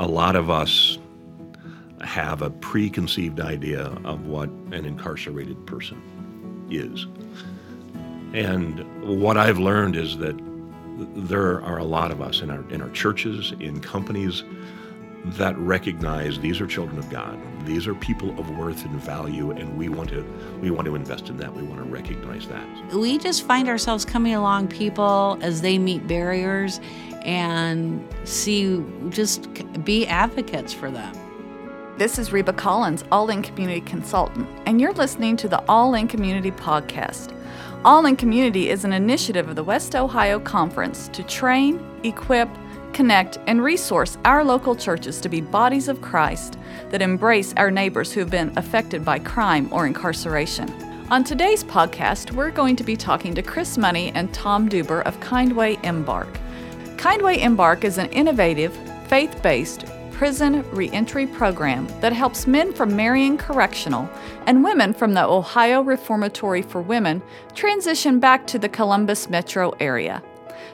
a lot of us have a preconceived idea of what an incarcerated person is. And what I've learned is that there are a lot of us in our in our churches, in companies that recognize these are children of God. These are people of worth and value, and we want to we want to invest in that. We want to recognize that. We just find ourselves coming along people as they meet barriers and see just be advocates for them. This is Reba Collins, All In Community Consultant, and you're listening to the All In Community podcast. All In Community is an initiative of the West Ohio Conference to train, equip, connect, and resource our local churches to be bodies of Christ that embrace our neighbors who have been affected by crime or incarceration. On today's podcast, we're going to be talking to Chris Money and Tom Duber of Kindway Embark. Kindway Embark is an innovative, faith based prison reentry program that helps men from Marion Correctional and women from the Ohio Reformatory for Women transition back to the Columbus metro area.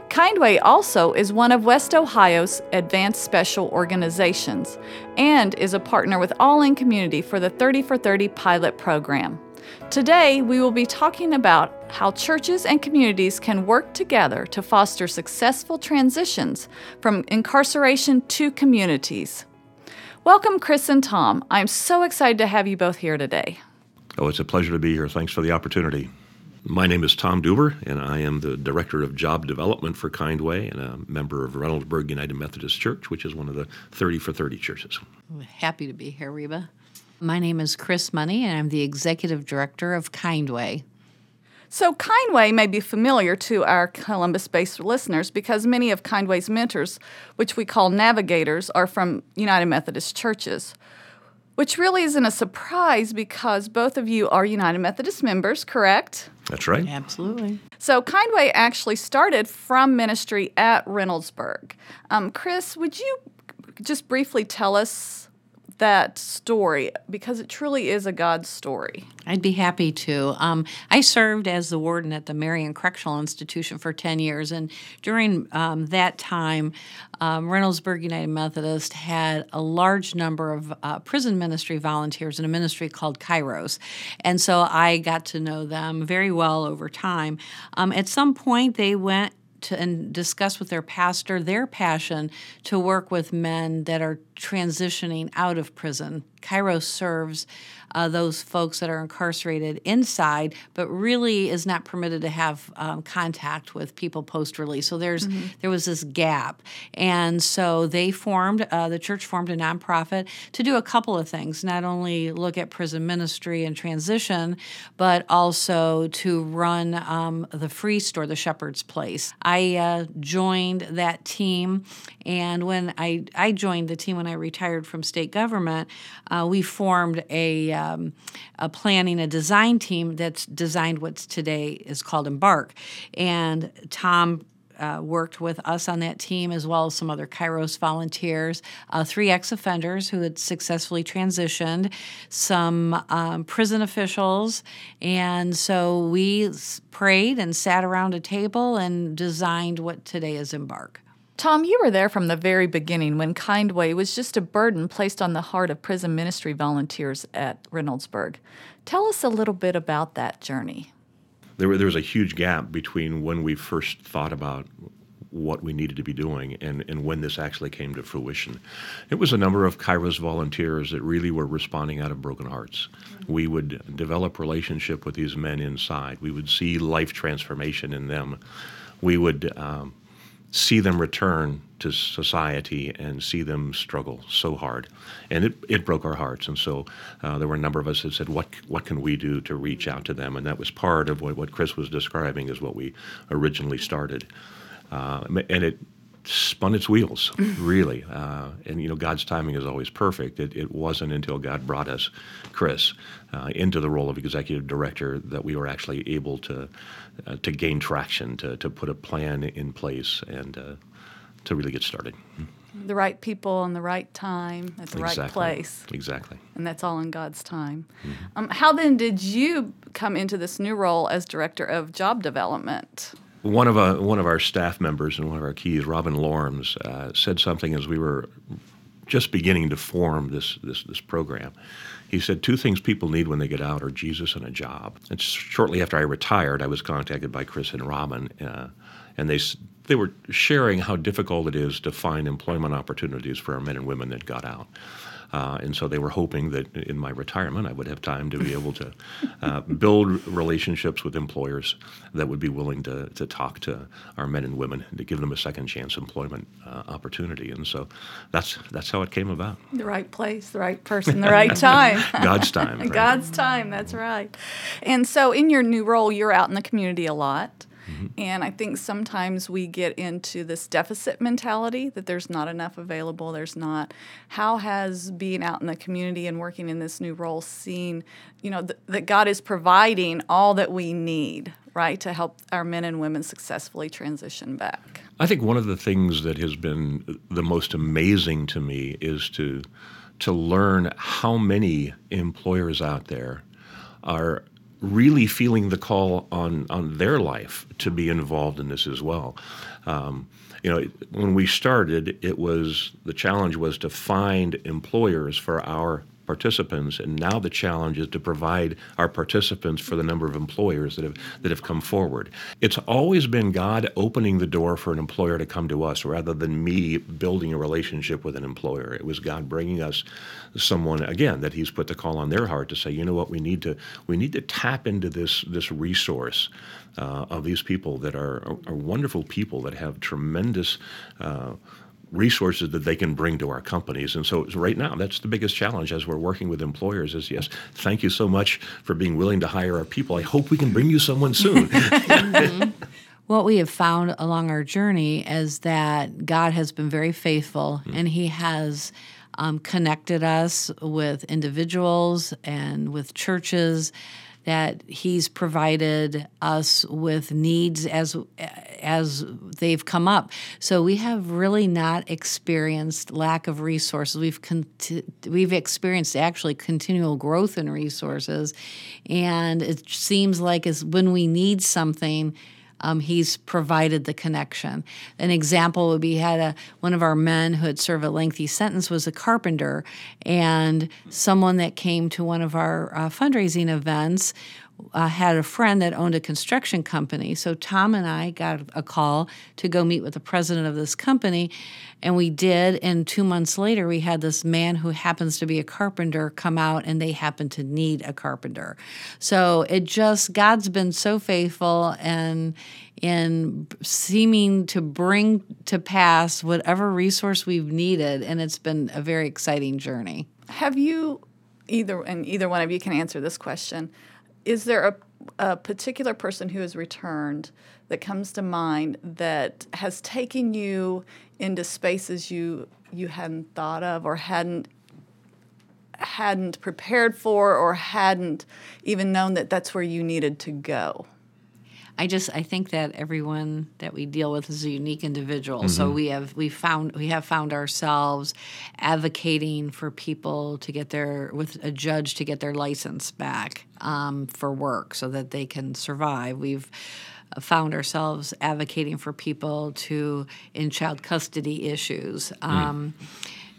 Kindway also is one of West Ohio's advanced special organizations and is a partner with All In Community for the 30 for 30 pilot program. Today, we will be talking about how churches and communities can work together to foster successful transitions from incarceration to communities. Welcome, Chris and Tom. I'm so excited to have you both here today. Oh, it's a pleasure to be here. Thanks for the opportunity. My name is Tom Duber, and I am the Director of Job Development for Kindway and a member of Reynoldsburg United Methodist Church, which is one of the 30 for 30 churches. Happy to be here, Reba. My name is Chris Money, and I'm the Executive Director of Kindway. So, Kindway may be familiar to our Columbus based listeners because many of Kindway's mentors, which we call navigators, are from United Methodist churches which really isn't a surprise because both of you are United Methodist members, correct? That's right. Absolutely. So, Kindway actually started from ministry at Reynoldsburg. Um, Chris, would you just briefly tell us that story because it truly is a God story. I'd be happy to. Um, I served as the warden at the Marion Correctional Institution for 10 years, and during um, that time, um, Reynoldsburg United Methodist had a large number of uh, prison ministry volunteers in a ministry called Kairos. And so I got to know them very well over time. Um, at some point, they went to and discuss with their pastor their passion to work with men that are transitioning out of prison. Kairos serves uh, those folks that are incarcerated inside, but really is not permitted to have um, contact with people post release. So there's mm-hmm. there was this gap, and so they formed uh, the church formed a nonprofit to do a couple of things: not only look at prison ministry and transition, but also to run um, the free store, the Shepherd's Place. I uh, joined that team, and when I I joined the team when I retired from state government, uh, we formed a um, a planning, a design team that's designed what's today is called Embark. And Tom uh, worked with us on that team, as well as some other Kairos volunteers, uh, three ex offenders who had successfully transitioned, some um, prison officials. And so we prayed and sat around a table and designed what today is Embark. Tom, you were there from the very beginning when Kindway was just a burden placed on the heart of prison ministry volunteers at Reynoldsburg. Tell us a little bit about that journey. There, there was a huge gap between when we first thought about what we needed to be doing and, and when this actually came to fruition. It was a number of Kairos volunteers that really were responding out of broken hearts. We would develop relationship with these men inside. We would see life transformation in them. We would um, see them return to society and see them struggle so hard. And it, it broke our hearts. And so uh, there were a number of us that said, what, what can we do to reach out to them? And that was part of what, what Chris was describing is what we originally started. Uh, and it spun its wheels, really. Uh, and you know, God's timing is always perfect. It, it wasn't until God brought us, Chris, uh, into the role of executive director that we were actually able to uh, to gain traction, to to put a plan in place, and uh, to really get started. The right people in the right time at the exactly. right place. Exactly. And that's all in God's time. Mm-hmm. Um, how then did you come into this new role as director of job development? One of one of our staff members and one of our keys, Robin Lorms, uh, said something as we were just beginning to form this, this, this program. He said two things people need when they get out are Jesus and a job. And shortly after I retired, I was contacted by Chris and Robin, uh, and they they were sharing how difficult it is to find employment opportunities for our men and women that got out. Uh, and so they were hoping that in my retirement I would have time to be able to uh, build relationships with employers that would be willing to, to talk to our men and women to give them a second chance employment uh, opportunity. And so that's that's how it came about. The right place, the right person, the right time. God's time. Right? God's time. That's right. And so in your new role, you're out in the community a lot. Mm-hmm. And I think sometimes we get into this deficit mentality that there's not enough available, there's not. How has being out in the community and working in this new role seen, you know, th- that God is providing all that we need, right, to help our men and women successfully transition back? I think one of the things that has been the most amazing to me is to to learn how many employers out there are really feeling the call on on their life to be involved in this as well. Um, you know, when we started, it was the challenge was to find employers for our participants, and now the challenge is to provide our participants for the number of employers that have that have come forward. It's always been God opening the door for an employer to come to us rather than me building a relationship with an employer. It was God bringing us someone again that He's put the call on their heart to say, you know what, we need to we need to tap into this this resource uh, of these people that are, are, are, wonderful people that have tremendous. Uh, resources that they can bring to our companies. And so right now, that's the biggest challenge as we're working with employers is yes, thank you so much for being willing to hire our people. I hope we can bring you someone soon. mm-hmm. What we have found along our journey is that God has been very faithful mm-hmm. and He has um, connected us with individuals and with churches that he's provided us with needs as as they've come up. So we have really not experienced lack of resources. We've conti- we've experienced actually continual growth in resources, and it seems like as when we need something um, he's provided the connection. An example would be had a one of our men who had served a lengthy sentence was a carpenter, and someone that came to one of our uh, fundraising events uh, had a friend that owned a construction company. So Tom and I got a call to go meet with the president of this company, and we did. And two months later, we had this man who happens to be a carpenter come out, and they happen to need a carpenter. So it just, God's been so faithful and in seeming to bring to pass whatever resource we've needed, and it's been a very exciting journey. Have you, either, and either one of you can answer this question is there a, a particular person who has returned that comes to mind that has taken you into spaces you you hadn't thought of or hadn't hadn't prepared for or hadn't even known that that's where you needed to go I just I think that everyone that we deal with is a unique individual. Mm-hmm. So we have we found we have found ourselves advocating for people to get their with a judge to get their license back um, for work so that they can survive. We've found ourselves advocating for people to in child custody issues. Mm. Um,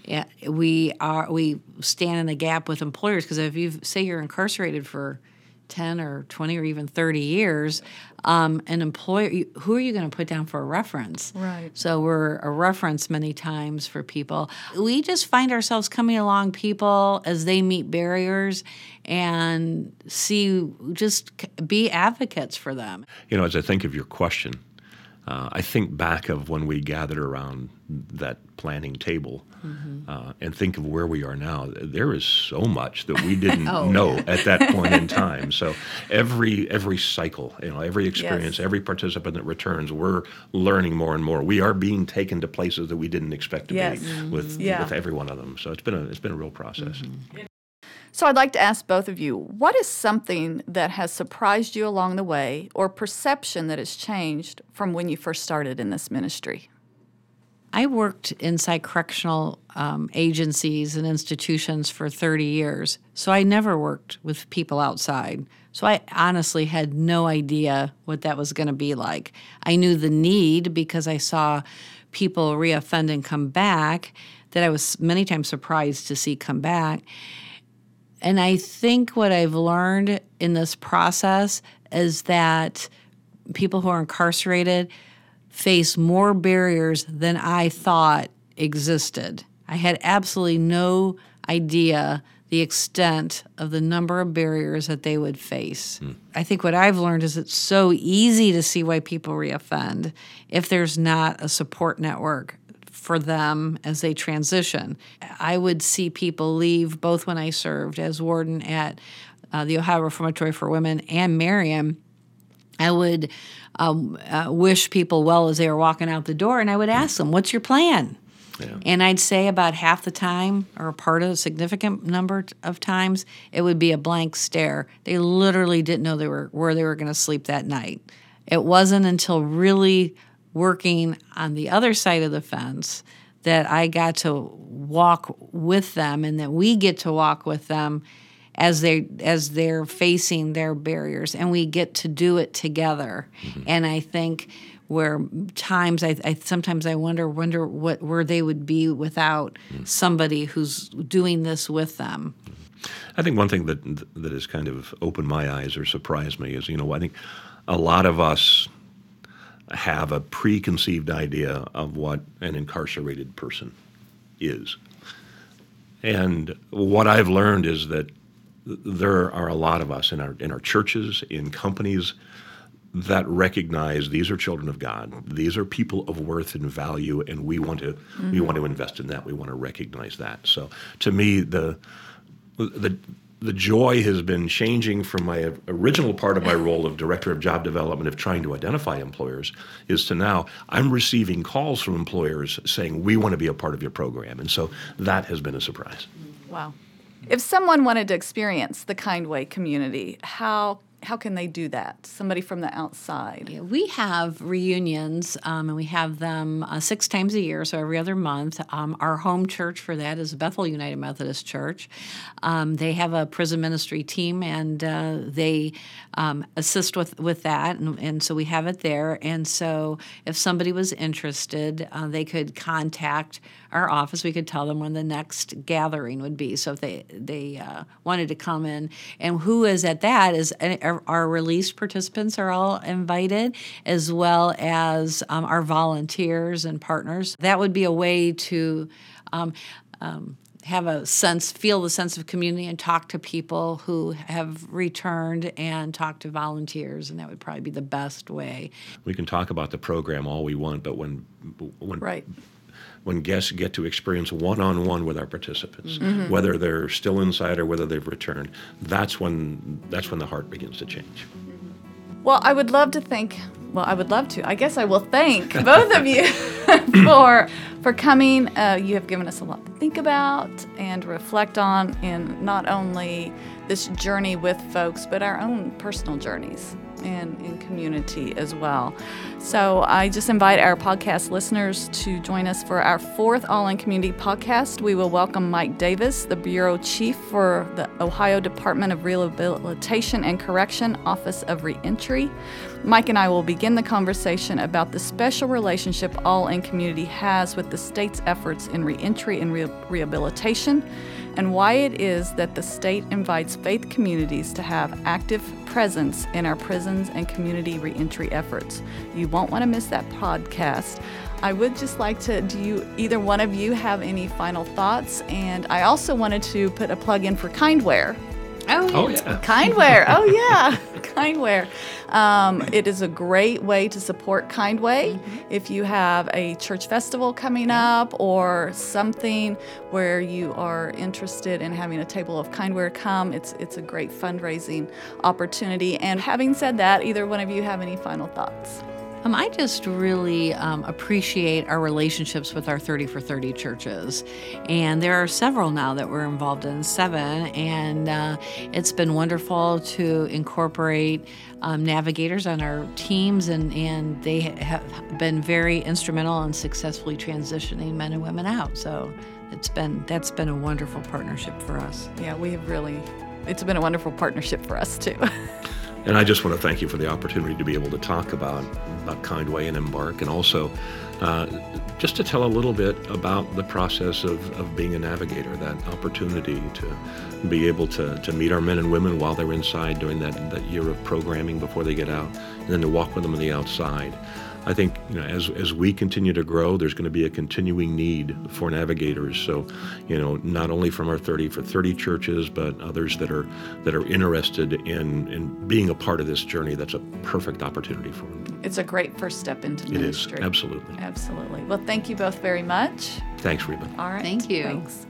yeah, we are we stand in the gap with employers because if you say you're incarcerated for 10 or 20 or even 30 years, um, an employer, who are you going to put down for a reference? Right. So we're a reference many times for people. We just find ourselves coming along people as they meet barriers and see, just be advocates for them. You know, as I think of your question, uh, I think back of when we gathered around that planning table mm-hmm. uh, and think of where we are now. There is so much that we didn't oh, know yeah. at that point in time. So every every cycle, you know, every experience, yes. every participant that returns, we're learning more and more. We are being taken to places that we didn't expect to yes. be mm-hmm. with yeah. with every one of them. So it's been a it's been a real process. Mm-hmm. So I'd like to ask both of you what is something that has surprised you along the way or perception that has changed from when you first started in this ministry? I worked inside correctional um, agencies and institutions for 30 years, so I never worked with people outside. So I honestly had no idea what that was going to be like. I knew the need because I saw people reoffend and come back. that I was many times surprised to see come back. And I think what I've learned in this process is that people who are incarcerated face more barriers than I thought existed. I had absolutely no idea the extent of the number of barriers that they would face. I think what I've learned is it's so easy to see why people reoffend if there's not a support network for them as they transition. I would see people leave both when I served as warden at uh, the Ohio Reformatory for Women and Marion. I would um, uh, wish people well as they were walking out the door, and I would ask them, "What's your plan?" Yeah. And I'd say about half the time, or a part of a significant number of times, it would be a blank stare. They literally didn't know they were where they were going to sleep that night. It wasn't until really working on the other side of the fence that I got to walk with them, and that we get to walk with them as they as they're facing their barriers, and we get to do it together. Mm-hmm. And I think where times I, I sometimes I wonder wonder what where they would be without mm. somebody who's doing this with them. I think one thing that that has kind of opened my eyes or surprised me is, you know, I think a lot of us have a preconceived idea of what an incarcerated person is. And what I've learned is that there are a lot of us in our in our churches, in companies that recognize these are children of God. These are people of worth and value, and we want to we want to mm-hmm. invest in that. We want to recognize that. So, to me, the the the joy has been changing from my original part of my role of director of job development of trying to identify employers is to now I'm receiving calls from employers saying we want to be a part of your program, and so that has been a surprise. Wow. If someone wanted to experience the Kindway community, how how can they do that? Somebody from the outside. Yeah, we have reunions, um, and we have them uh, six times a year, so every other month. Um, our home church for that is Bethel United Methodist Church. Um, they have a prison ministry team, and uh, they um, assist with, with that, and, and so we have it there. And so, if somebody was interested, uh, they could contact our office. We could tell them when the next gathering would be. So if they they uh, wanted to come in, and who is at that is our, released participants are all invited, as well as um, our volunteers and partners. That would be a way to. Um, um, have a sense, feel the sense of community, and talk to people who have returned and talk to volunteers, and that would probably be the best way. We can talk about the program all we want, but when when Right. When guests get to experience one-on-one with our participants, Mm-hmm. whether they're still inside or whether they've returned, that's when that's when the heart begins to change. Well, I would love to thank. Well, I would love to. I guess I will thank both of you for for coming. Uh, you have given us a lot to think about and reflect on in not only this journey with folks, but our own personal journeys and in community as well. So I just invite our podcast listeners to join us for our fourth All in Community podcast. We will welcome Mike Davis, the Bureau Chief for the Ohio Department of Rehabilitation and Correction, Office of Reentry. Mike and I will begin the conversation about the special relationship All in Community has with the state's efforts in reentry and re- rehabilitation and why it is that the state invites faith communities to have active presence in our prisons and community reentry efforts. You won't want to miss that podcast. I would just like to do you either one of you have any final thoughts and I also wanted to put a plug in for Kindware. Oh yeah. Kindware. Oh yeah, Kindware. Um, it is a great way to support Kindway. If you have a church festival coming up or something where you are interested in having a table of Kindware come, it's it's a great fundraising opportunity. And having said that, either one of you have any final thoughts? Um, I just really um, appreciate our relationships with our 30 for 30 churches. And there are several now that we're involved in, seven. And uh, it's been wonderful to incorporate um, navigators on our teams, and, and they have been very instrumental in successfully transitioning men and women out. So it's been that's been a wonderful partnership for us. Yeah, we have really. It's been a wonderful partnership for us too. And I just want to thank you for the opportunity to be able to talk about, about Kindway and Embark, and also uh, just to tell a little bit about the process of, of being a navigator, that opportunity to be able to, to meet our men and women while they're inside during that, that year of programming before they get out, and then to walk with them on the outside. I think you know, as, as we continue to grow, there's going to be a continuing need for navigators. So, you know, not only from our 30 for 30 churches, but others that are that are interested in, in being a part of this journey. That's a perfect opportunity for them. It's a great first step into It is ministry. absolutely. Absolutely. Well, thank you both very much. Thanks, Reba. All right. Thank you. Thanks.